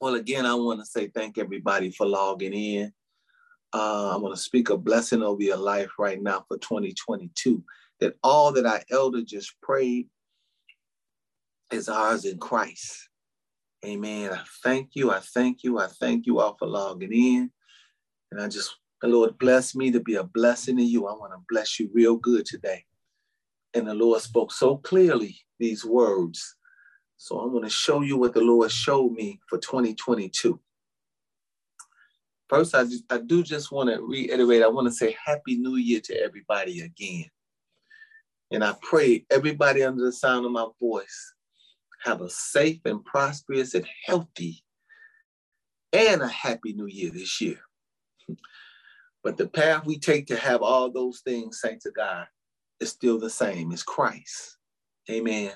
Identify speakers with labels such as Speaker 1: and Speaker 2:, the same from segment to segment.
Speaker 1: Well, again, I want to say thank everybody for logging in. Uh, I'm going to speak a blessing over your life right now for 2022. That all that our elder just prayed is ours in Christ. Amen. I thank you. I thank you. I thank you all for logging in. And I just, the Lord bless me to be a blessing to you. I want to bless you real good today. And the Lord spoke so clearly these words so I'm going to show you what the Lord showed me for 2022. First, I, I do just want to reiterate, I want to say Happy New Year to everybody again. And I pray everybody under the sound of my voice have a safe and prosperous and healthy and a happy new year this year. But the path we take to have all those things, saints of God, is still the same. It's Christ. Amen.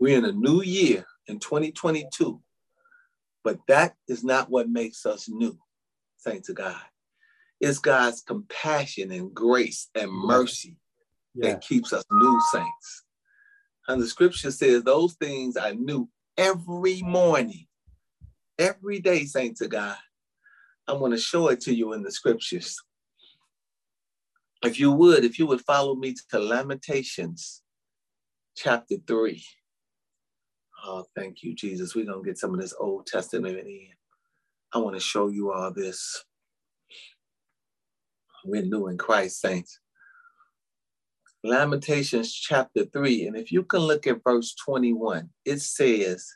Speaker 1: We're in a new year in 2022, but that is not what makes us new, saints of God. It's God's compassion and grace and mercy yeah. that keeps us new saints. And the scripture says those things I knew every morning, every day, saints of God. I'm going to show it to you in the scriptures. If you would, if you would follow me to Lamentations chapter 3. Oh, thank you, Jesus. We're going to get some of this Old Testament in. I want to show you all this. We're new in Christ, saints. Lamentations chapter 3. And if you can look at verse 21, it says,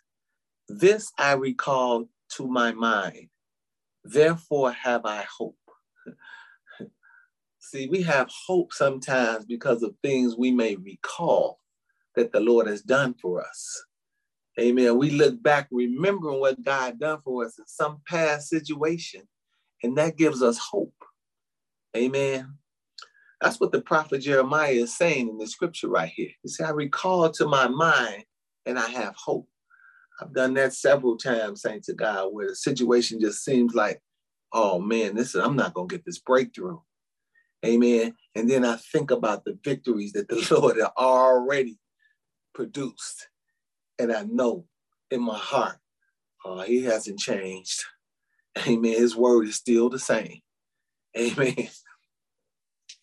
Speaker 1: This I recall to my mind, therefore have I hope. See, we have hope sometimes because of things we may recall that the Lord has done for us. Amen. We look back remembering what God done for us in some past situation, and that gives us hope. Amen. That's what the prophet Jeremiah is saying in the scripture right here. He said, I recall to my mind and I have hope. I've done that several times, saints of God, where the situation just seems like, oh man, this is I'm not gonna get this breakthrough. Amen. And then I think about the victories that the Lord had already produced. And I know in my heart, uh, he hasn't changed. Amen. His word is still the same. Amen.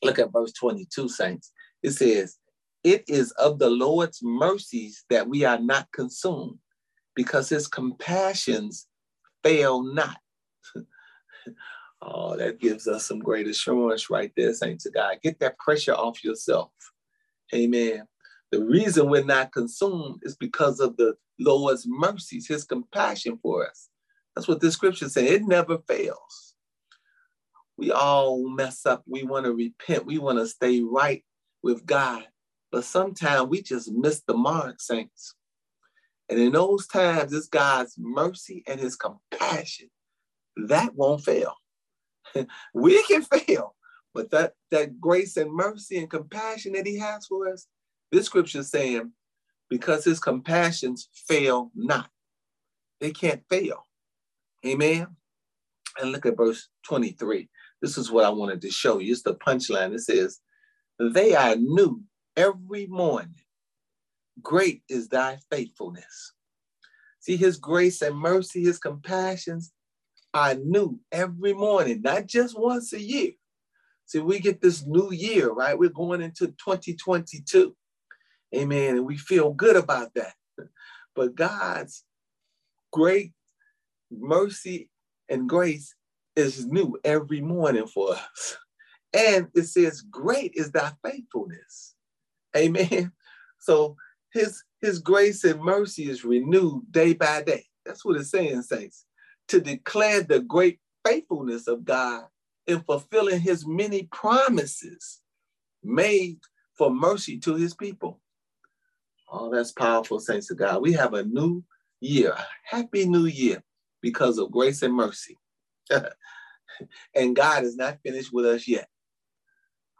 Speaker 1: Look at verse 22, saints. It says, It is of the Lord's mercies that we are not consumed, because his compassions fail not. oh, that gives us some great assurance right there, saints of God. Get that pressure off yourself. Amen. The reason we're not consumed is because of the Lord's mercies, his compassion for us. That's what the scripture says. It never fails. We all mess up. We want to repent. We want to stay right with God. But sometimes we just miss the mark, saints. And in those times, it's God's mercy and his compassion. That won't fail. we can fail, but that, that grace and mercy and compassion that he has for us, this scripture is saying, because his compassions fail not. They can't fail. Amen. And look at verse 23. This is what I wanted to show you. It's the punchline. It says, They are new every morning. Great is thy faithfulness. See, his grace and mercy, his compassions are new every morning, not just once a year. See, we get this new year, right? We're going into 2022. Amen. And we feel good about that. But God's great mercy and grace is new every morning for us. And it says, Great is thy faithfulness. Amen. So his his grace and mercy is renewed day by day. That's what it's saying, saints. To declare the great faithfulness of God in fulfilling his many promises made for mercy to his people. Oh, that's powerful, saints of God. We have a new year, a happy new year because of grace and mercy. and God is not finished with us yet.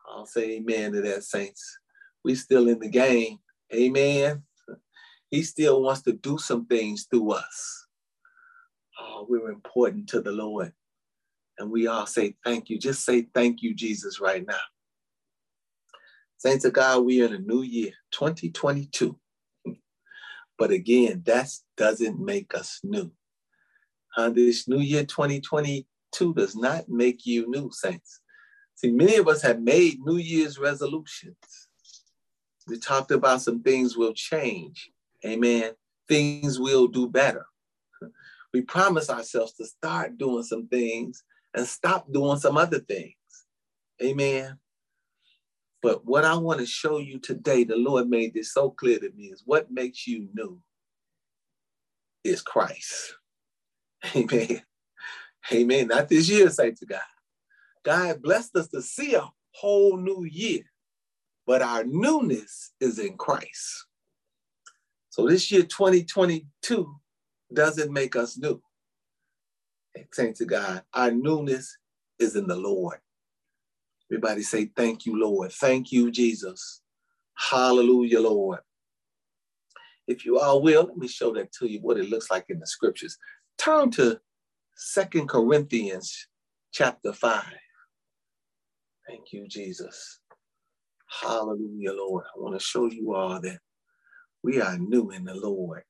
Speaker 1: I'll say amen to that, saints. We still in the game. Amen. He still wants to do some things through us. Oh, we're important to the Lord. And we all say thank you. Just say thank you, Jesus, right now. Saints of God, we are in a new year, 2022. But again, that doesn't make us new. Uh, this new year 2022 does not make you new, saints. See, many of us have made New Year's resolutions. We talked about some things will change. Amen. Things will do better. We promise ourselves to start doing some things and stop doing some other things. Amen. But what I want to show you today, the Lord made this so clear to me, is what makes you new is Christ. Amen. Amen. Not this year, say to God. God blessed us to see a whole new year, but our newness is in Christ. So this year, 2022, doesn't make us new. Thanks to God, our newness is in the Lord. Everybody say, Thank you, Lord. Thank you, Jesus. Hallelujah, Lord. If you all will, let me show that to you what it looks like in the scriptures. Turn to Second Corinthians chapter 5. Thank you, Jesus. Hallelujah, Lord. I want to show you all that we are new in the Lord.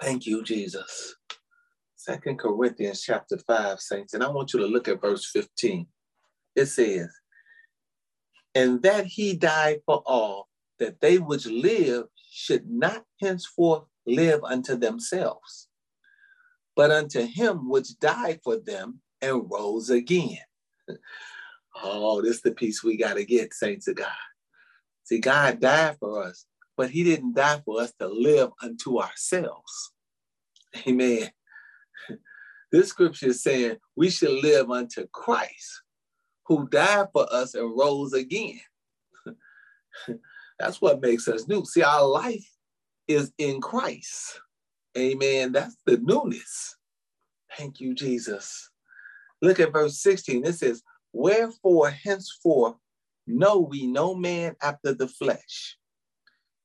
Speaker 1: Thank you, Jesus. Second Corinthians chapter 5, saints, and I want you to look at verse 15. It says, And that he died for all, that they which live should not henceforth live unto themselves, but unto him which died for them and rose again. oh, this is the piece we got to get, saints of God. See, God died for us, but he didn't die for us to live unto ourselves. Amen. This scripture is saying we should live unto Christ, who died for us and rose again. That's what makes us new. See, our life is in Christ. Amen. That's the newness. Thank you, Jesus. Look at verse 16. It says, Wherefore henceforth know we no man after the flesh.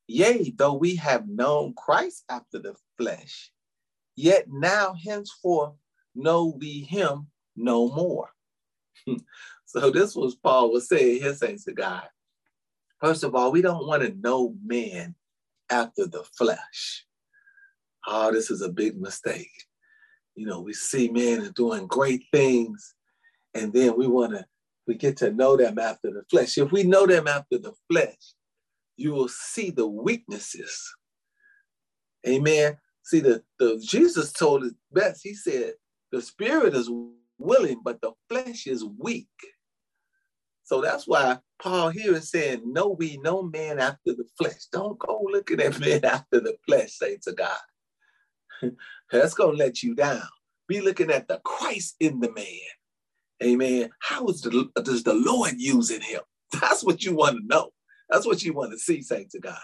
Speaker 1: Yea, though we have known Christ after the flesh, yet now henceforth know we him no more. so this was Paul was saying here, saints to God. First of all, we don't want to know men after the flesh. Oh, this is a big mistake. You know, we see men doing great things, and then we want to we get to know them after the flesh. If we know them after the flesh, you will see the weaknesses. Amen. See, the, the Jesus told it best. He said, the spirit is willing, but the flesh is weak. So that's why Paul here is saying, No, we no man after the flesh. Don't go looking at men after the flesh, saints of God. that's to let you down. Be looking at the Christ in the man. Amen. How is the, does the Lord using him? That's what you want to know. That's what you want to see, saints of God.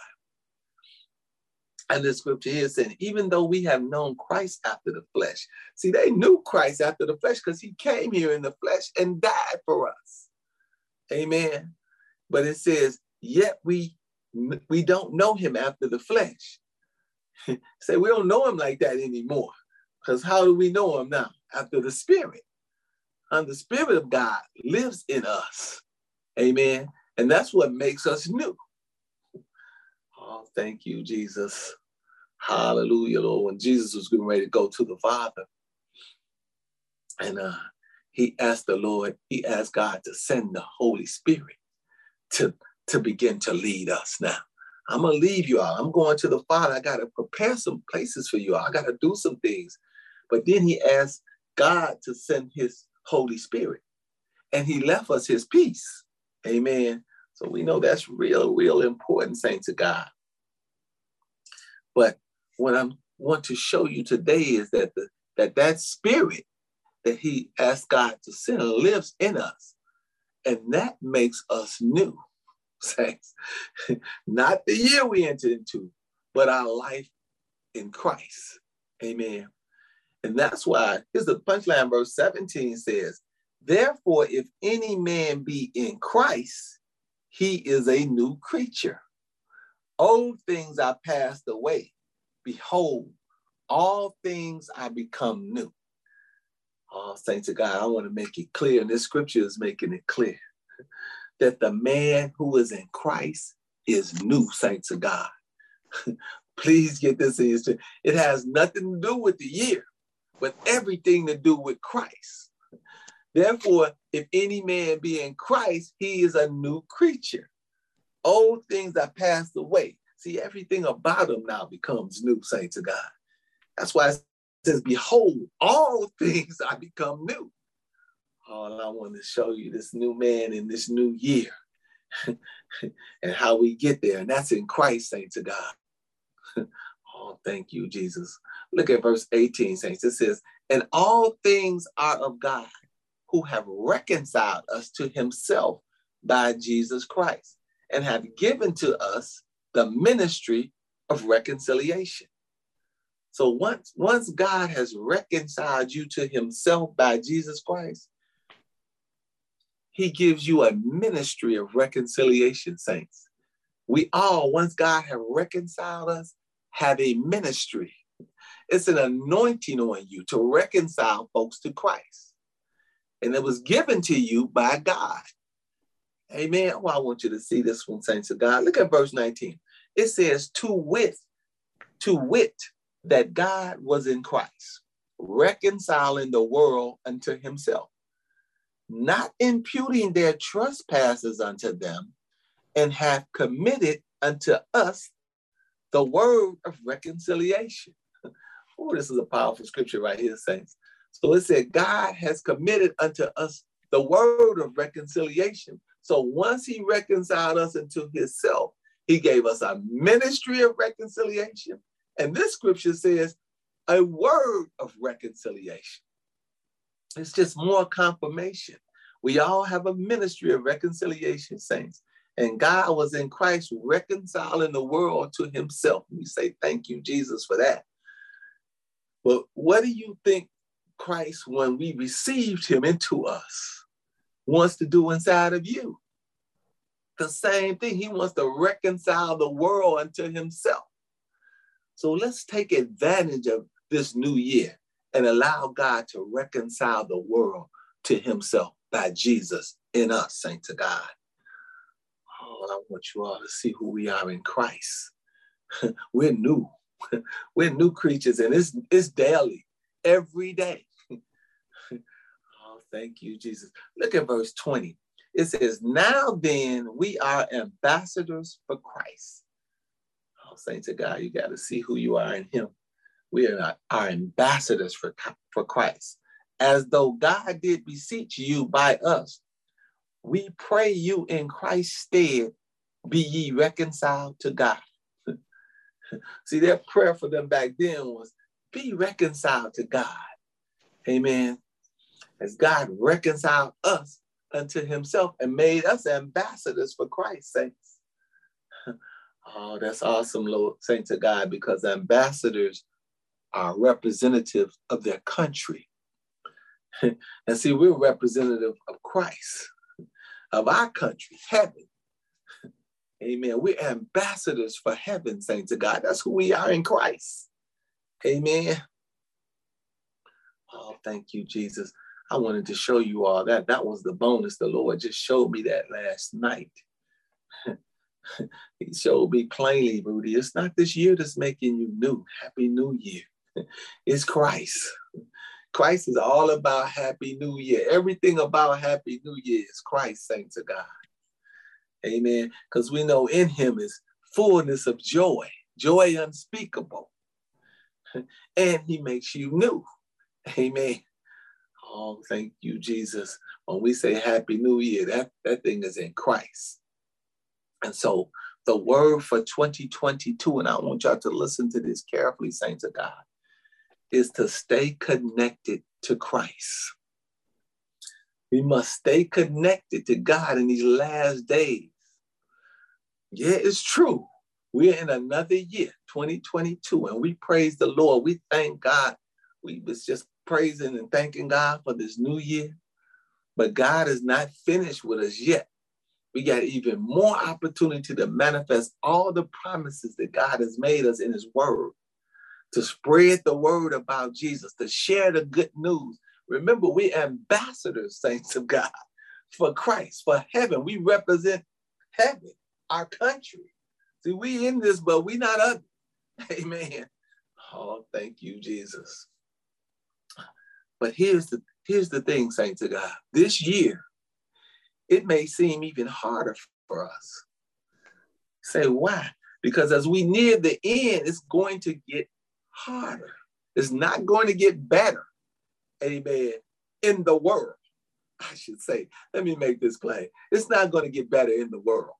Speaker 1: And the scripture here saying, even though we have known Christ after the flesh. See, they knew Christ after the flesh because he came here in the flesh and died for us. Amen. But it says, yet we we don't know him after the flesh. Say we don't know him like that anymore. Because how do we know him now? After the spirit. And the spirit of God lives in us. Amen. And that's what makes us new. Oh, thank you, Jesus. Hallelujah, Lord. When Jesus was getting ready to go to the Father, and uh, he asked the Lord, he asked God to send the Holy Spirit to, to begin to lead us now. I'm gonna leave you all. I'm going to the Father. I gotta prepare some places for you. I gotta do some things. But then he asked God to send his Holy Spirit. And he left us his peace. Amen. So we know that's real, real important, saints of God. But what I want to show you today is that the, that that spirit that he asked God to send lives in us. And that makes us new, saints. Not the year we entered into, but our life in Christ. Amen. And that's why, here's the punchline, verse 17 says, Therefore, if any man be in Christ, he is a new creature. Old things are passed away. Behold, all things are become new. Oh, saints of God, I want to make it clear, and this scripture is making it clear that the man who is in Christ is new, saints of God. Please get this in. It has nothing to do with the year, but everything to do with Christ. Therefore, if any man be in Christ, he is a new creature. Old things are passed away. See, everything about him now becomes new, saints to God. That's why it says, Behold, all things are become new. All I want to show you this new man in this new year and how we get there. And that's in Christ, saints to God. oh, thank you, Jesus. Look at verse 18, saints. It says, And all things are of God who have reconciled us to himself by Jesus Christ and have given to us the ministry of reconciliation. So once, once God has reconciled you to himself by Jesus Christ, he gives you a ministry of reconciliation, saints. We all, once God have reconciled us, have a ministry. It's an anointing on you to reconcile folks to Christ. And it was given to you by God. Amen. Well, I want you to see this one, saints of God. Look at verse 19. It says, to wit, to wit, that God was in Christ, reconciling the world unto himself, not imputing their trespasses unto them, and have committed unto us the word of reconciliation. oh, this is a powerful scripture right here, saints. So it said, God has committed unto us the word of reconciliation. So once he reconciled us into himself, he gave us a ministry of reconciliation. And this scripture says a word of reconciliation. It's just more confirmation. We all have a ministry of reconciliation, saints. And God was in Christ reconciling the world to himself. We say, Thank you, Jesus, for that. But what do you think Christ, when we received him into us, wants to do inside of you? The same thing. He wants to reconcile the world unto himself. So let's take advantage of this new year and allow God to reconcile the world to himself by Jesus in us, saints of God. Oh, I want you all to see who we are in Christ. We're new. We're new creatures, and it's, it's daily, every day. Thank you, Jesus. Look at verse 20. It says, Now then, we are ambassadors for Christ. Oh, saints of God, you got to see who you are in Him. We are not, our ambassadors for, for Christ. As though God did beseech you by us, we pray you in Christ's stead, be ye reconciled to God. See, their prayer for them back then was, be reconciled to God. Amen. As God reconciled us unto himself and made us ambassadors for Christ, saints. Oh, that's awesome, Lord, saints of God, because ambassadors are representative of their country. and see, we're representative of Christ, of our country, heaven. Amen. We're ambassadors for heaven, saints of God. That's who we are in Christ. Amen. Oh, thank you, Jesus. I wanted to show you all that. That was the bonus. The Lord just showed me that last night. he showed me plainly, Rudy, it's not this year that's making you new. Happy New Year. it's Christ. Christ is all about Happy New Year. Everything about Happy New Year is Christ, saints of God. Amen. Because we know in him is fullness of joy, joy unspeakable. and he makes you new. Amen. Oh, thank you, Jesus. When we say Happy New Year, that, that thing is in Christ. And so the word for 2022, and I want y'all to listen to this carefully, saints of God, is to stay connected to Christ. We must stay connected to God in these last days. Yeah, it's true. We're in another year, 2022, and we praise the Lord. We thank God. We was just praising and thanking God for this new year. But God is not finished with us yet. We got even more opportunity to manifest all the promises that God has made us in His Word, to spread the word about Jesus, to share the good news. Remember, we ambassadors, saints of God, for Christ, for heaven. We represent heaven, our country. See, we in this, but we not up. Amen. Oh, thank you, Jesus. But here's the here's the thing, saints of God. This year, it may seem even harder for us. Say why? Because as we near the end, it's going to get harder. It's not going to get better. Amen. In the world, I should say. Let me make this plain. It's not going to get better in the world.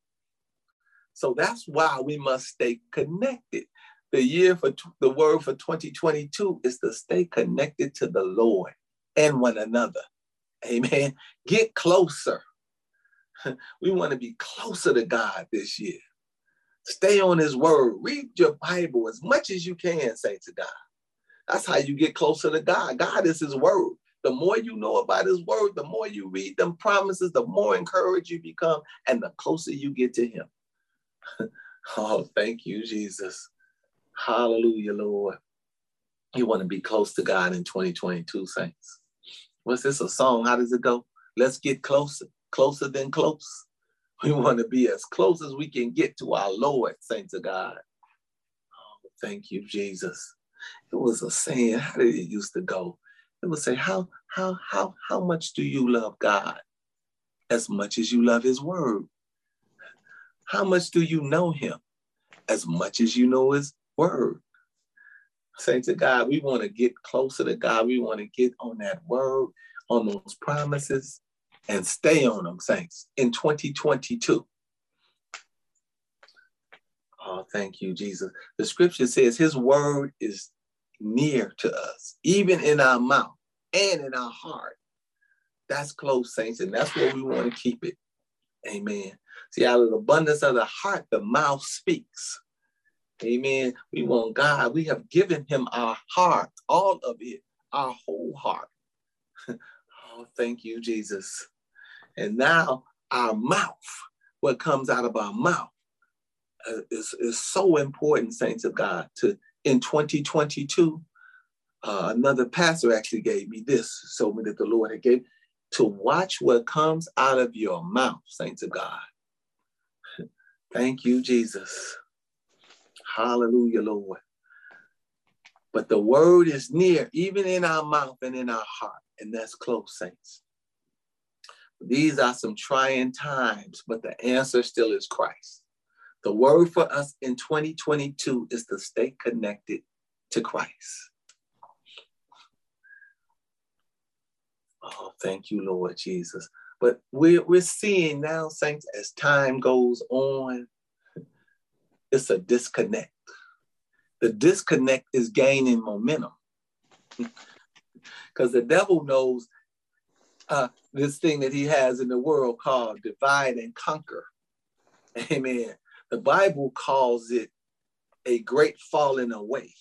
Speaker 1: So that's why we must stay connected. The year for the word for 2022 is to stay connected to the Lord and one another. Amen. Get closer. We want to be closer to God this year. Stay on his word. Read your Bible as much as you can, say to God. That's how you get closer to God. God is his word. The more you know about his word, the more you read them promises, the more encouraged you become, and the closer you get to him. oh, thank you, Jesus. Hallelujah, Lord. You want to be close to God in 2022, saints. What's this a song? How does it go? Let's get closer, closer than close. We want to be as close as we can get to our Lord, saints of God. Oh, thank you, Jesus. It was a saying, how did it used to go? It would say, How how how how much do you love God? As much as you love his word. How much do you know him? As much as you know his word. Say to God, we want to get closer to God. We want to get on that word, on those promises, and stay on them, saints, in 2022. Oh, thank you, Jesus. The scripture says his word is near to us, even in our mouth and in our heart. That's close, saints, and that's where we want to keep it. Amen. See, out of the abundance of the heart, the mouth speaks. Amen. We want God. We have given him our heart, all of it, our whole heart. oh, thank you, Jesus. And now our mouth, what comes out of our mouth, uh, is, is so important, saints of God, to in 2022. Uh, another pastor actually gave me this, so me that the Lord had gave to watch what comes out of your mouth, saints of God. Thank you, Jesus. Hallelujah, Lord. But the word is near, even in our mouth and in our heart, and that's close, saints. These are some trying times, but the answer still is Christ. The word for us in 2022 is to stay connected to Christ. Oh, thank you, Lord Jesus. But we're, we're seeing now, saints, as time goes on, it's a disconnect. The disconnect is gaining momentum. Because the devil knows uh, this thing that he has in the world called divide and conquer. Amen. The Bible calls it a great falling away.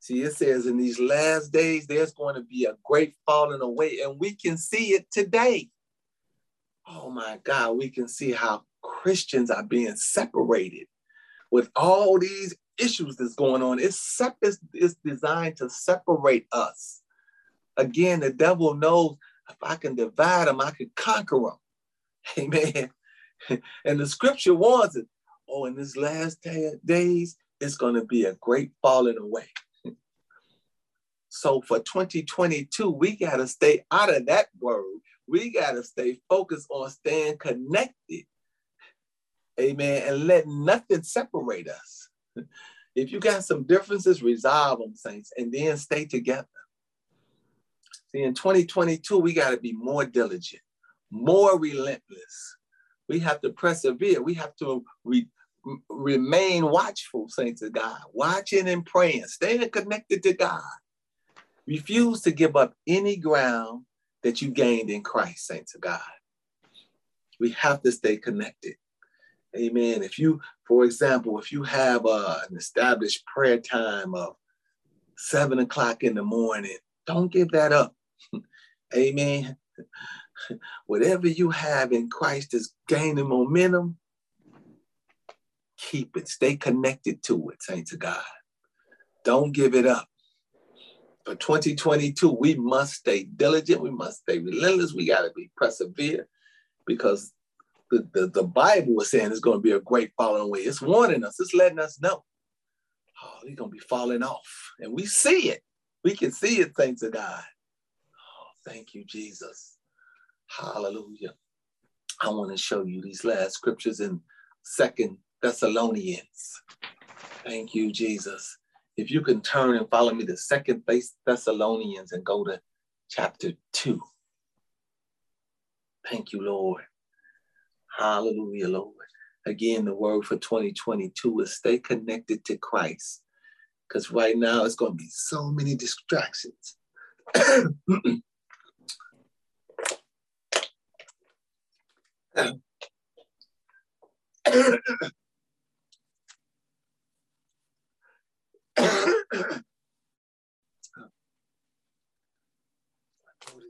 Speaker 1: See, it says in these last days, there's going to be a great falling away, and we can see it today. Oh my God, we can see how Christians are being separated with all these issues that's going on. It's, it's, it's designed to separate us. Again, the devil knows if I can divide them, I can conquer them. Amen. And the scripture warns it. Oh, in this last day, days, it's going to be a great falling away. so for 2022, we got to stay out of that word. We got to stay focused on staying connected. Amen. And let nothing separate us. If you got some differences, resolve them, saints, and then stay together. See, in 2022, we got to be more diligent, more relentless. We have to persevere. We have to re- remain watchful, saints of God, watching and praying, staying connected to God. Refuse to give up any ground that you gained in Christ, saints of God. We have to stay connected. Amen. If you, for example, if you have uh, an established prayer time of seven o'clock in the morning, don't give that up. Amen. Whatever you have in Christ is gaining momentum. Keep it. Stay connected to it, saints of God. Don't give it up. For 2022, we must stay diligent. We must stay relentless. We got to be persevere because the, the, the Bible is saying it's going to be a great falling away. It's warning us, it's letting us know. oh, they're going to be falling off. And we see it. We can see it, thanks to God. Oh, thank you, Jesus. Hallelujah. I want to show you these last scriptures in Second Thessalonians. Thank you, Jesus. If you can turn and follow me to Second Thessalonians and go to chapter 2. Thank you, Lord. Hallelujah, Lord. Again, the word for 2022 is stay connected to Christ. Because right now it's going to be so many distractions.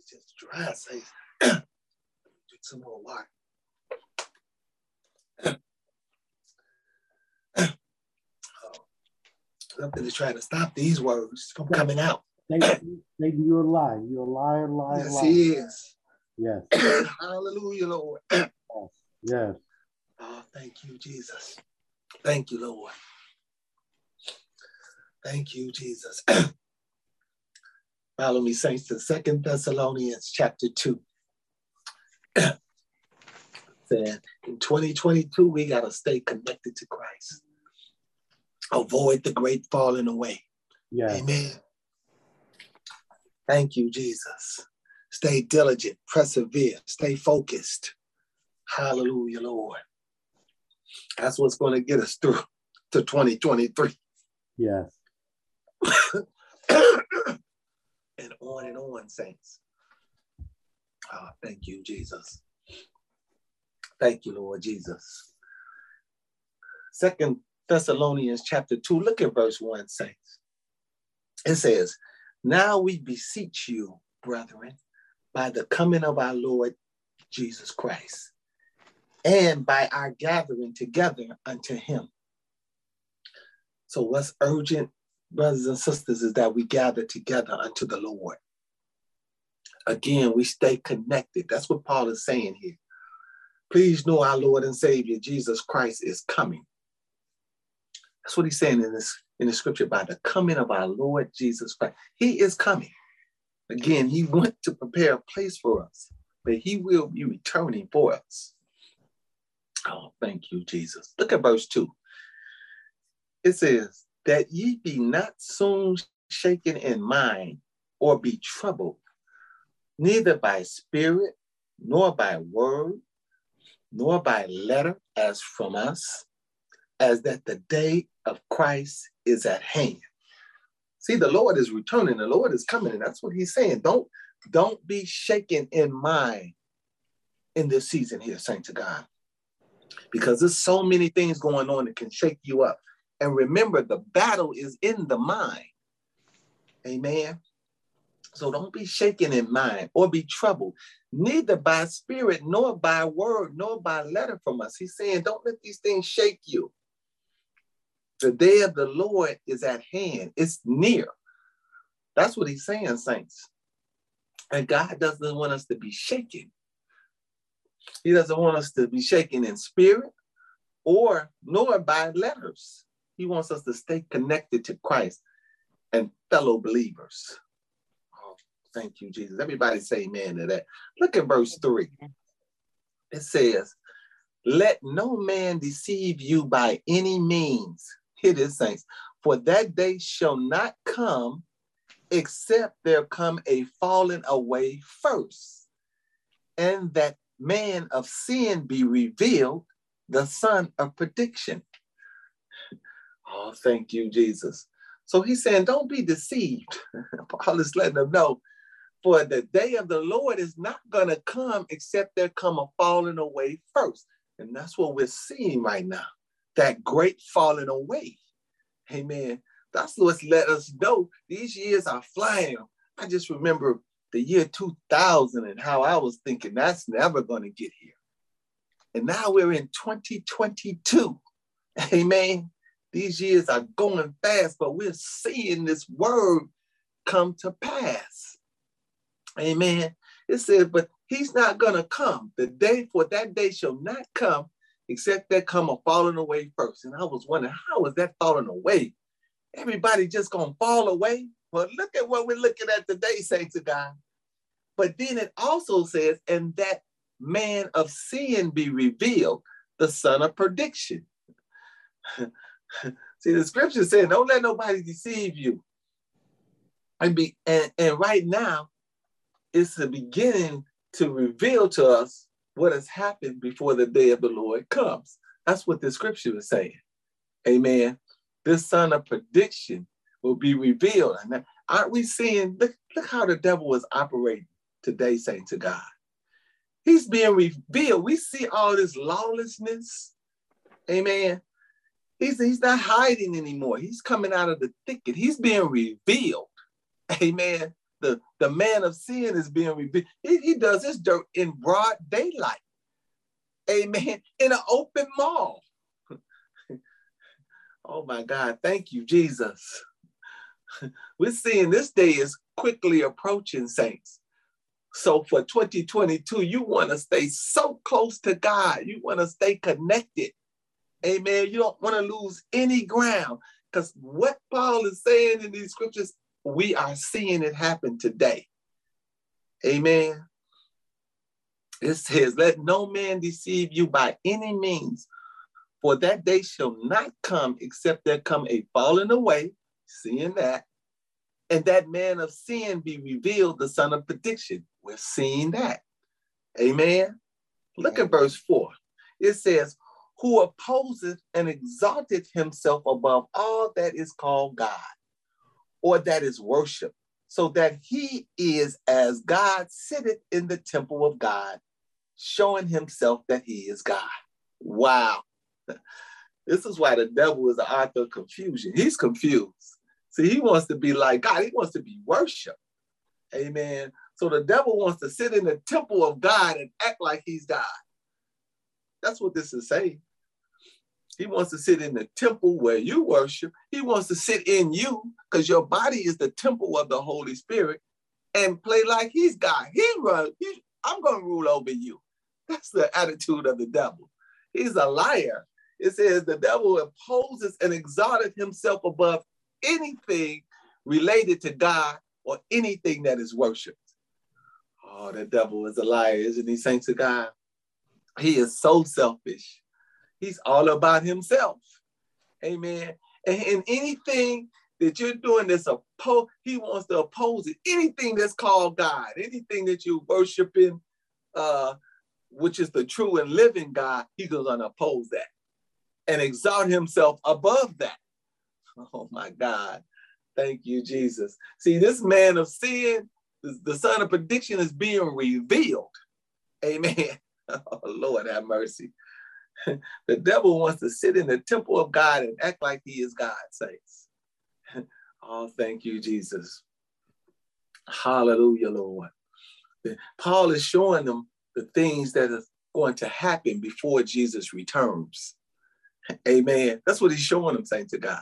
Speaker 1: just dry. Say, drink some more water. Something is trying to stop these words from coming out.
Speaker 2: Satan, you're a liar. You're a liar, liar,
Speaker 1: yes,
Speaker 2: liar.
Speaker 1: he is.
Speaker 2: Yes.
Speaker 1: Hallelujah, Lord.
Speaker 2: yes.
Speaker 1: Oh, thank you, Jesus. Thank you, Lord. Thank you, Jesus. Follow me, saints, to Second Thessalonians chapter 2. Said in 2022, we got to stay connected to Christ. Avoid the great falling away.
Speaker 2: Yes.
Speaker 1: Amen. Thank you, Jesus. Stay diligent, persevere, stay focused. Hallelujah, Lord. That's what's going to get us through to 2023.
Speaker 2: Yes.
Speaker 1: and on and on, saints. Oh, thank you, Jesus. Thank you, Lord Jesus. Second Thessalonians chapter 2, look at verse 1, saints. It says, Now we beseech you, brethren, by the coming of our Lord Jesus Christ, and by our gathering together unto him. So, what's urgent, brothers and sisters, is that we gather together unto the Lord. Again, we stay connected. That's what Paul is saying here. Please know our Lord and Savior Jesus Christ is coming. That's what he's saying in this in the scripture by the coming of our Lord Jesus Christ. He is coming. Again, he went to prepare a place for us, but he will be returning for us. Oh, thank you, Jesus. Look at verse 2. It says, That ye be not soon shaken in mind or be troubled, neither by spirit, nor by word, nor by letter as from us, as that the day of Christ is at hand. See, the Lord is returning, the Lord is coming, and that's what he's saying. Don't, don't be shaken in mind in this season here, saints of God. Because there's so many things going on that can shake you up. And remember, the battle is in the mind. Amen. So don't be shaken in mind or be troubled, neither by spirit, nor by word, nor by letter from us. He's saying, don't let these things shake you. The day of the Lord is at hand, it's near. That's what he's saying, saints. And God doesn't want us to be shaken. He doesn't want us to be shaken in spirit or nor by letters. He wants us to stay connected to Christ and fellow believers. Thank you, Jesus. Everybody say amen to that. Look at verse 3. It says, Let no man deceive you by any means. Hear this, saints. For that day shall not come except there come a falling away first, and that man of sin be revealed, the son of prediction. Oh, thank you, Jesus. So he's saying, don't be deceived. Paul is letting them know, for the day of the Lord is not going to come except there come a falling away first. And that's what we're seeing right now, that great falling away. Amen. That's what's let us know these years are flying. I just remember the year 2000 and how I was thinking that's never going to get here. And now we're in 2022. Amen. These years are going fast, but we're seeing this word come to pass. Amen. It says, but he's not going to come. The day for that day shall not come except there come a falling away first. And I was wondering, how is that falling away? everybody just gonna fall away. Well, look at what we're looking at today, saints of God. But then it also says, and that man of sin be revealed, the son of prediction. See, the scripture said, don't let nobody deceive you. And, be, and, and right now, it's the beginning to reveal to us what has happened before the day of the Lord comes. That's what the scripture is saying. Amen. This son of prediction will be revealed. And aren't we seeing, look, look how the devil is operating today, saying to God. He's being revealed. We see all this lawlessness. Amen. He's, he's not hiding anymore. He's coming out of the thicket. He's being revealed. Amen. The, the man of sin is being revealed. He, he does his dirt in broad daylight. Amen. In an open mall. oh my God. Thank you, Jesus. We're seeing this day is quickly approaching, saints. So for 2022, you want to stay so close to God. You want to stay connected. Amen. You don't want to lose any ground because what Paul is saying in these scriptures, we are seeing it happen today. Amen. It says, Let no man deceive you by any means, for that day shall not come except there come a falling away, seeing that, and that man of sin be revealed, the son of perdition. We're seeing that. Amen. Look at verse 4. It says, Who opposes and exalted himself above all that is called God or that is worship, so that he is as God sitteth in the temple of God, showing himself that he is God. Wow. This is why the devil is the author of confusion. He's confused. See, he wants to be like God, he wants to be worshiped. Amen. So the devil wants to sit in the temple of God and act like he's God. That's what this is saying. He wants to sit in the temple where you worship. He wants to sit in you because your body is the temple of the Holy Spirit and play like he's God. He runs. He, I'm going to rule over you. That's the attitude of the devil. He's a liar. It says the devil opposes and exalted himself above anything related to God or anything that is worshiped. Oh, the devil is a liar, isn't he, saints of God? He is so selfish. He's all about himself. Amen. And, and anything that you're doing that's opposed, he wants to oppose it. Anything that's called God, anything that you're worshiping, uh, which is the true and living God, he's to oppose that and exalt himself above that. Oh my God. Thank you, Jesus. See, this man of sin, the son of prediction is being revealed. Amen. Oh, Lord, have mercy. The devil wants to sit in the temple of God and act like he is God, saints. Oh, thank you, Jesus. Hallelujah, Lord. Paul is showing them the things that are going to happen before Jesus returns. Amen. That's what he's showing them, saints of God.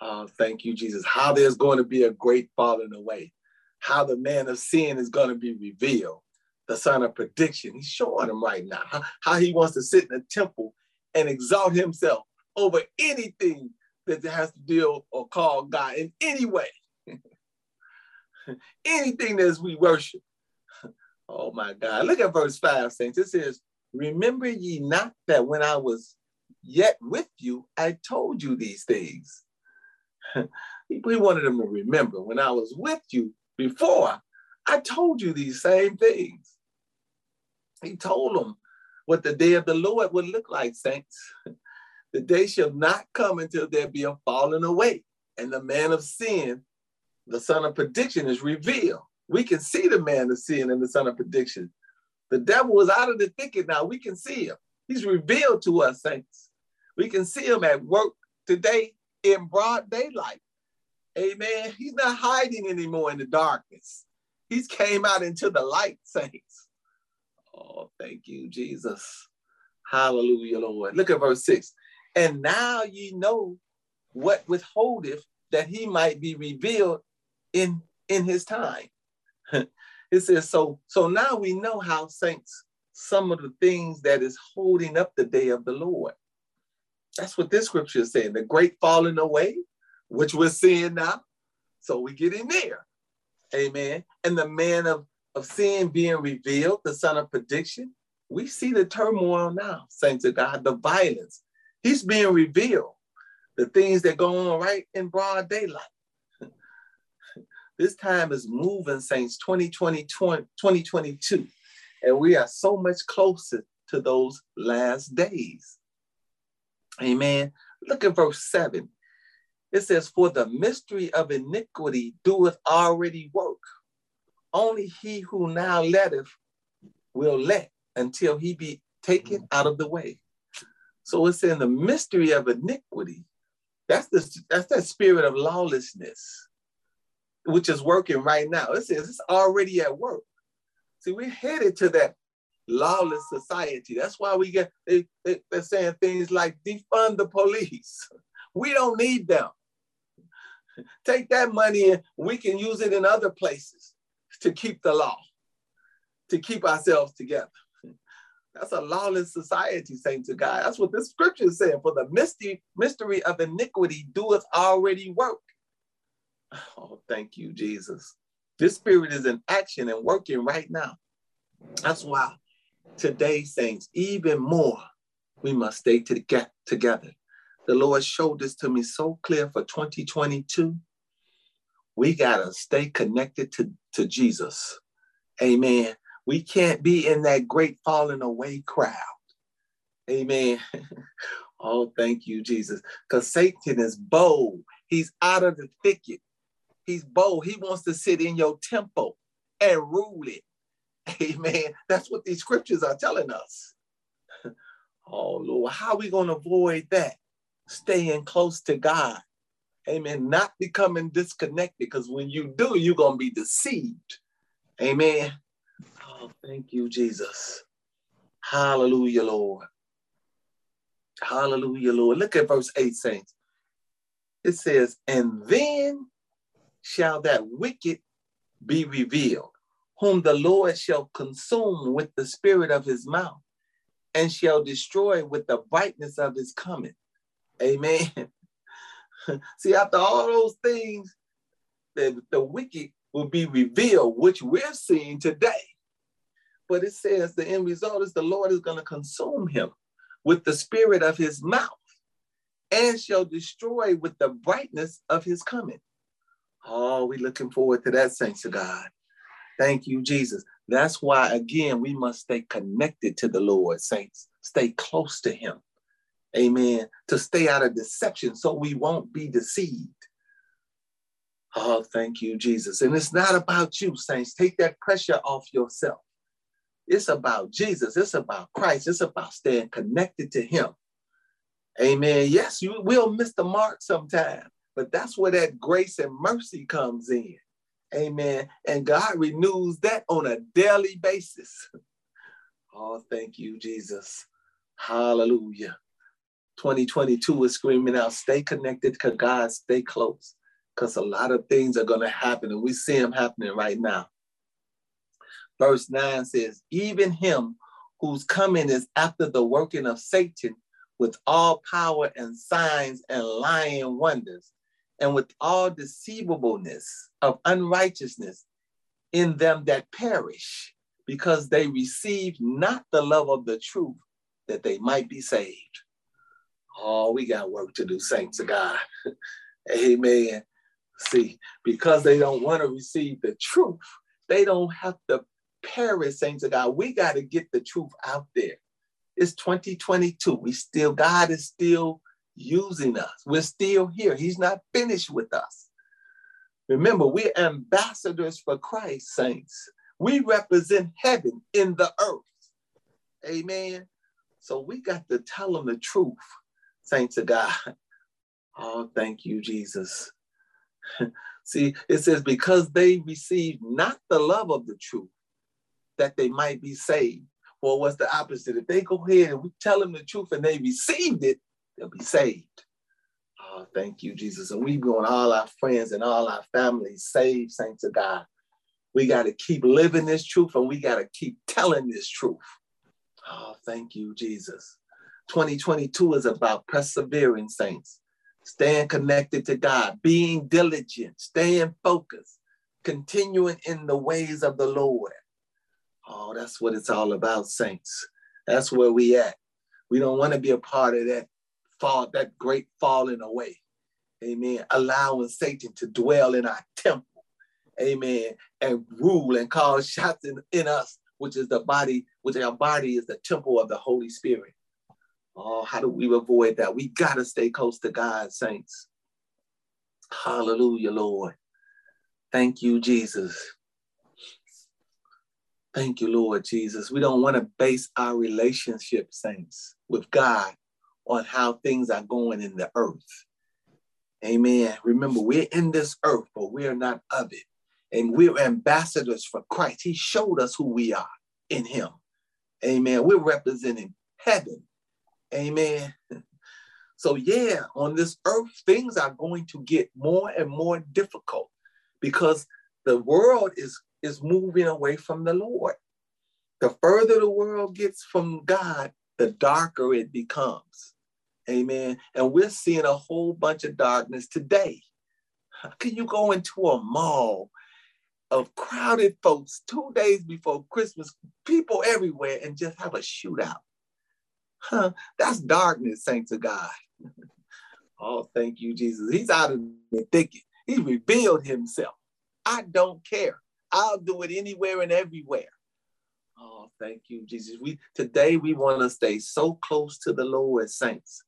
Speaker 1: Oh, thank you, Jesus. How there's going to be a great falling away how the man of sin is going to be revealed, the son of prediction. He's showing him right now how, how he wants to sit in the temple and exalt himself over anything that has to deal or call God in any way. anything that we worship. Oh my God. Look at verse 5, saints. It says, Remember ye not that when I was yet with you, I told you these things. he wanted them to remember when I was with you, before. I told you these same things. He told them what the day of the Lord would look like, saints. The day shall not come until there be a falling away, and the man of sin, the son of prediction, is revealed. We can see the man of sin and the son of prediction. The devil is out of the thicket now. We can see him. He's revealed to us, saints. We can see him at work today in broad daylight. Amen. He's not hiding anymore in the darkness. He's came out into the light, saints. Oh, thank you, Jesus. Hallelujah, Lord. Look at verse 6. And now ye know what withholdeth that he might be revealed in, in his time. it says, so, so now we know how, saints, some of the things that is holding up the day of the Lord. That's what this scripture is saying. The great falling away, which we're seeing now. So we get in there. Amen. And the man of, of sin being revealed, the son of perdition. We see the turmoil now, saints of God, the violence. He's being revealed. The things that go on right in broad daylight. this time is moving, saints, 2020, 2022. And we are so much closer to those last days. Amen. Look at verse 7. It says, For the mystery of iniquity doeth already work. Only he who now letteth will let until he be taken mm. out of the way. So it's in the mystery of iniquity. That's the that's that spirit of lawlessness, which is working right now. It says it's already at work. See, we're headed to that lawless society. That's why we get they, they, they're saying things like defund the police. We don't need them. Take that money and we can use it in other places to keep the law, to keep ourselves together. That's a lawless society, saints of God. That's what this scripture is saying. For the mystery, mystery of iniquity doeth already work. Oh, thank you, Jesus. This spirit is in action and working right now. That's why today, saints, even more, we must stay together. The Lord showed this to me so clear for 2022. We got to stay connected to, to Jesus. Amen. We can't be in that great falling away crowd. Amen. oh, thank you, Jesus. Because Satan is bold. He's out of the thicket. He's bold. He wants to sit in your temple and rule it. Amen. That's what these scriptures are telling us. Oh, Lord, how are we going to avoid that? Staying close to God. Amen. Not becoming disconnected because when you do, you're going to be deceived. Amen. Oh, thank you, Jesus. Hallelujah, Lord. Hallelujah, Lord. Look at verse 8, saints. It says, And then shall that wicked be revealed, whom the Lord shall consume with the spirit of his mouth, and shall destroy with the brightness of his coming. Amen. See, after all those things, the, the wicked will be revealed, which we're seeing today. But it says the end result is the Lord is going to consume him with the spirit of his mouth and shall destroy with the brightness of his coming. Oh, we're looking forward to that, saints of God. Thank you, Jesus. That's why, again, we must stay connected to the Lord, saints. Stay close to him. Amen. To stay out of deception so we won't be deceived. Oh, thank you, Jesus. And it's not about you, saints. Take that pressure off yourself. It's about Jesus. It's about Christ. It's about staying connected to him. Amen. Yes, you will miss the mark sometime, but that's where that grace and mercy comes in. Amen. And God renews that on a daily basis. Oh, thank you, Jesus. Hallelujah. 2022 is screaming out, stay connected to God, stay close, because a lot of things are going to happen, and we see them happening right now. Verse 9 says, Even him whose coming is after the working of Satan with all power and signs and lying wonders, and with all deceivableness of unrighteousness in them that perish, because they receive not the love of the truth that they might be saved. Oh, we got work to do, saints of God. Amen. See, because they don't want to receive the truth, they don't have to perish, saints of God. We got to get the truth out there. It's 2022. We still, God is still using us. We're still here. He's not finished with us. Remember, we're ambassadors for Christ, saints. We represent heaven in the earth. Amen. So we got to tell them the truth, saints of God. Oh, thank you, Jesus. See, it says, because they received not the love of the truth, that they might be saved. Well, what's the opposite? If they go ahead and we tell them the truth and they received it, they'll be saved. Oh, thank you, Jesus. And we want all our friends and all our families saved, saints of God. We got to keep living this truth and we got to keep telling this truth. Oh, thank you, Jesus. 2022 is about persevering, saints, staying connected to God, being diligent, staying focused, continuing in the ways of the Lord. Oh, that's what it's all about, saints. That's where we at. We don't want to be a part of that fall, that great falling away. Amen. Allowing Satan to dwell in our temple. Amen. And rule and cause shots in, in us, which is the body, which our body is the temple of the Holy Spirit. Oh, how do we avoid that? We got to stay close to God, saints. Hallelujah, Lord. Thank you, Jesus. Thank you, Lord Jesus. We don't want to base our relationship, saints, with God on how things are going in the earth. Amen. Remember, we're in this earth, but we're not of it. And we're ambassadors for Christ. He showed us who we are in Him. Amen. We're representing heaven. Amen. So, yeah, on this earth, things are going to get more and more difficult because the world is, is moving away from the Lord. The further the world gets from God, the darker it becomes. Amen. And we're seeing a whole bunch of darkness today. How can you go into a mall of crowded folks two days before Christmas, people everywhere, and just have a shootout? Huh? That's darkness, saints of God. oh, thank you, Jesus. He's out of the thicket. He revealed himself. I don't care. I'll do it anywhere and everywhere. Oh, thank you, Jesus. We today we want to stay so close to the Lord, saints.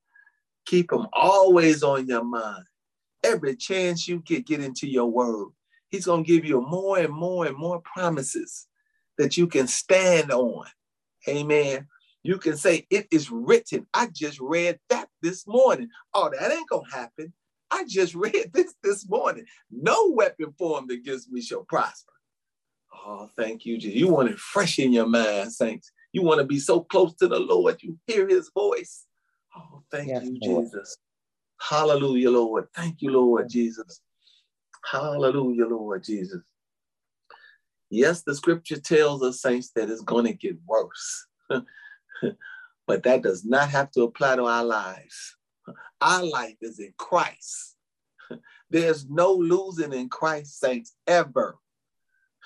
Speaker 1: Keep him always on your mind. Every chance you get, get into your word. He's going to give you more and more and more promises that you can stand on. Amen. You can say, It is written. I just read that this morning. Oh, that ain't going to happen. I just read this this morning. No weapon formed against me shall prosper. Oh, thank you, Jesus. You want it fresh in your mind, saints. You want to be so close to the Lord, you hear his voice. Oh, thank yes, you, Lord. Jesus. Hallelujah, Lord. Thank you, Lord Jesus. Hallelujah, Lord Jesus. Yes, the scripture tells us, saints, that it's going to get worse. but that does not have to apply to our lives. Our life is in Christ. There's no losing in Christ, saints, ever.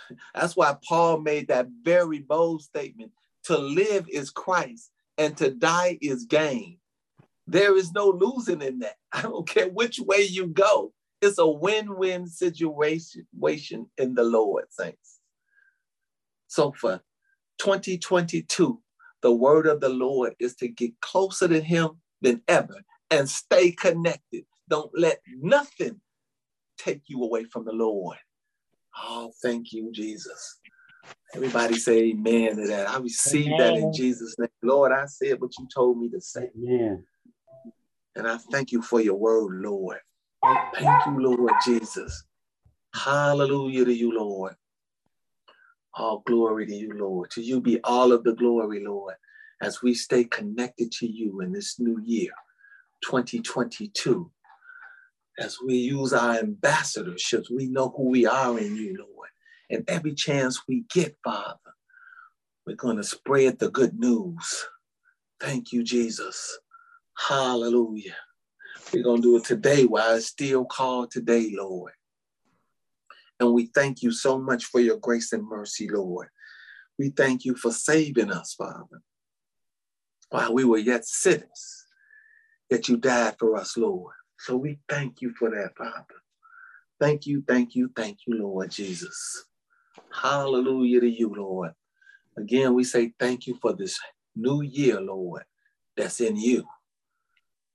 Speaker 1: That's why Paul made that very bold statement to live is Christ and to die is gain. There is no losing in that. I don't care which way you go. It's a win-win situation in the Lord, saints. So for 2022, the word of the Lord is to get closer to him than ever and stay connected. Don't let nothing take you away from the Lord. Oh, thank you, Jesus. Everybody say amen to that. I receive amen. that in Jesus' name. Lord, I said what you told me to say. Amen. And I thank you for your word, Lord. Thank you, Lord Jesus. Hallelujah to you, Lord. All glory to you, Lord. To you be all of the glory, Lord, as we stay connected to you in this new year, 2022. As we use our ambassadorships, we know who we are in you, Lord. And every chance we get, Father, we're going to spread the good news. Thank you, Jesus. Hallelujah. We're going to do it today while it's still called today, Lord. And we thank you so much for your grace and mercy, Lord. We thank you for saving us, Father, while we were yet sinners, that you died for us, Lord. So we thank you for that, Father. Thank you, thank you, thank you, Lord Jesus. Hallelujah to you, Lord. Again, we say thank you for this new year, Lord, that's in you.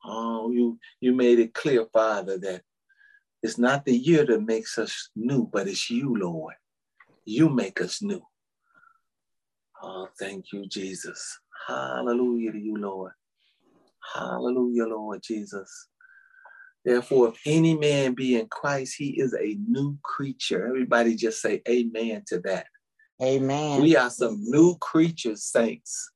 Speaker 1: Oh, you you made it clear, Father, that it's not the year that makes us new, but it's you, Lord. You make us new. Oh, thank you, Jesus. Hallelujah to you, Lord. Hallelujah, Lord Jesus. Therefore, if any man be in Christ, he is a new creature. Everybody just say amen to that.
Speaker 3: Amen.
Speaker 1: We are some new creatures, saints.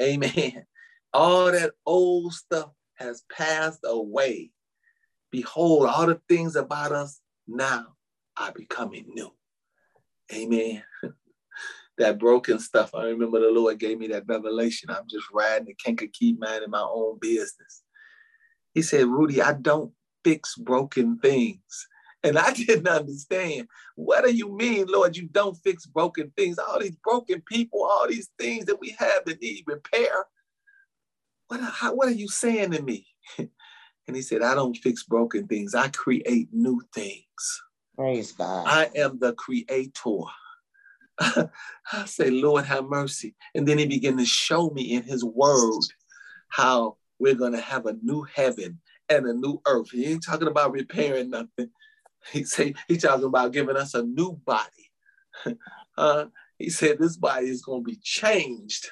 Speaker 1: Amen. All that old stuff has passed away. Behold, all the things about us now are becoming new. Amen. that broken stuff. I remember the Lord gave me that revelation. I'm just riding the Kankakee minding my own business. He said, Rudy, I don't fix broken things. And I didn't understand. What do you mean, Lord? You don't fix broken things? All these broken people, all these things that we have that need repair. What, how, what are you saying to me? And he said, I don't fix broken things. I create new things.
Speaker 3: Praise God.
Speaker 1: I am the creator. I say, Lord, have mercy. And then he began to show me in his word how we're going to have a new heaven and a new earth. He ain't talking about repairing nothing. He say he's talking about giving us a new body. uh, he said this body is going to be changed.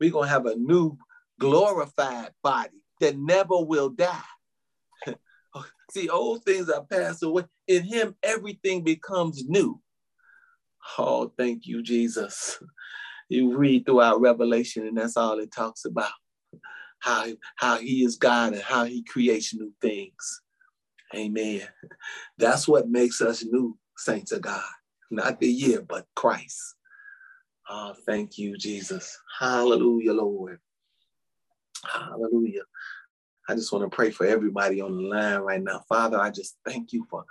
Speaker 1: We're going to have a new glorified body that never will die. See, old things are passed away. In him, everything becomes new. Oh, thank you, Jesus. You read throughout Revelation, and that's all it talks about. How, how he is God and how he creates new things. Amen. That's what makes us new saints of God. Not the year, but Christ. Oh, thank you, Jesus. Hallelujah, Lord. Hallelujah. I just want to pray for everybody on the line right now. Father, I just thank you for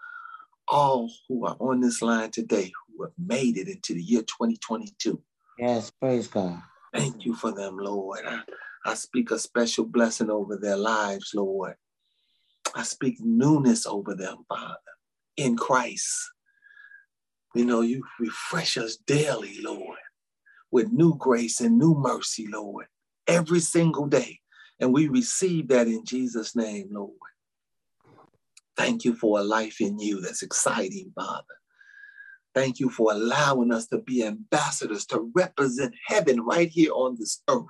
Speaker 1: all who are on this line today who have made it into the year 2022.
Speaker 3: Yes, praise God.
Speaker 1: Thank you for them, Lord. I, I speak a special blessing over their lives, Lord. I speak newness over them, Father, in Christ. You know, you refresh us daily, Lord, with new grace and new mercy, Lord, every single day. And we receive that in Jesus' name, Lord. Thank you for a life in you that's exciting, Father. Thank you for allowing us to be ambassadors to represent heaven right here on this earth.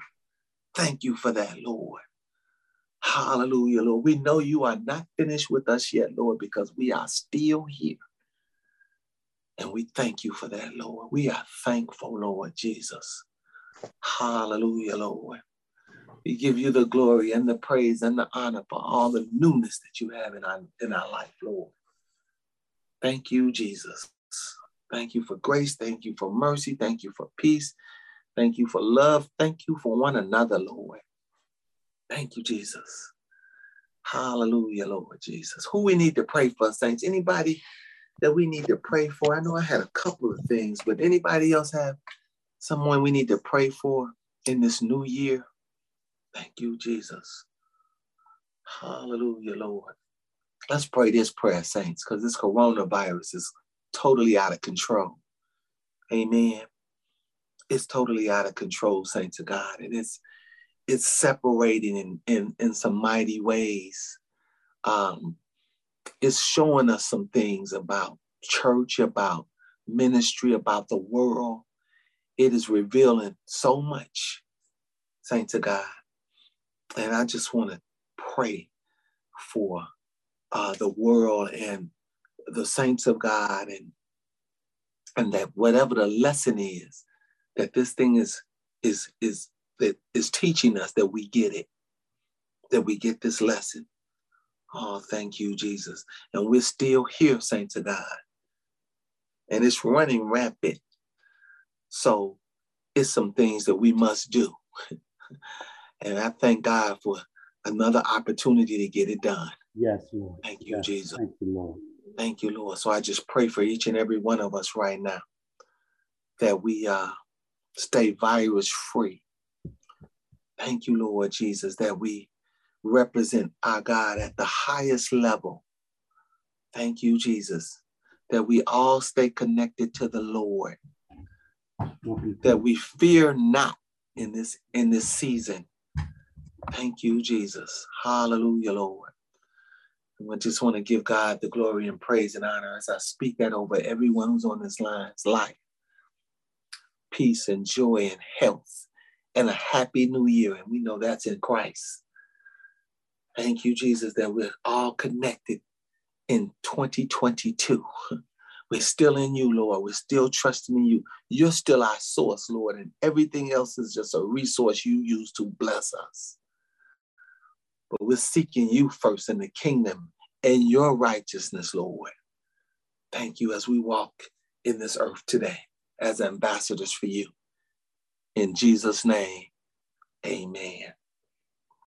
Speaker 1: Thank you for that, Lord. Hallelujah, Lord. We know you are not finished with us yet, Lord, because we are still here. And we thank you for that, Lord. We are thankful, Lord Jesus. Hallelujah, Lord. We give you the glory and the praise and the honor for all the newness that you have in our, in our life, Lord. Thank you, Jesus. Thank you for grace. Thank you for mercy. Thank you for peace. Thank you for love. Thank you for one another, Lord. Thank you, Jesus. Hallelujah, Lord Jesus. Who we need to pray for, saints? Anybody that we need to pray for? I know I had a couple of things, but anybody else have someone we need to pray for in this new year? Thank you, Jesus. Hallelujah, Lord. Let's pray this prayer, saints, because this coronavirus is totally out of control. Amen. It's totally out of control, saints of God. And it's it's separating in, in, in some mighty ways. Um, it's showing us some things about church, about ministry, about the world. It is revealing so much, saints of God. And I just want to pray for uh, the world and the saints of God and and that whatever the lesson is, that this thing is is is that is teaching us that we get it, that we get this lesson. Oh, thank you, Jesus. And we're still here, saints of God. And it's running rapid So it's some things that we must do. And I thank God for another opportunity to get it done.
Speaker 2: Yes, Lord.
Speaker 1: Thank you,
Speaker 2: yes.
Speaker 1: Jesus.
Speaker 2: Thank you, Lord.
Speaker 1: Thank you, Lord. So I just pray for each and every one of us right now that we uh, stay virus free. Thank you, Lord Jesus, that we represent our God at the highest level. Thank you, Jesus, that we all stay connected to the Lord, that we fear not in this in this season Thank you, Jesus. Hallelujah, Lord. And I just want to give God the glory and praise and honor as I speak that over everyone who's on this line's life. Peace and joy and health and a happy new year. And we know that's in Christ. Thank you, Jesus, that we're all connected in 2022. We're still in you, Lord. We're still trusting in you. You're still our source, Lord, and everything else is just a resource you use to bless us. But we're seeking you first in the kingdom and your righteousness, Lord. Thank you as we walk in this earth today. as ambassadors for you. In Jesus' name, amen.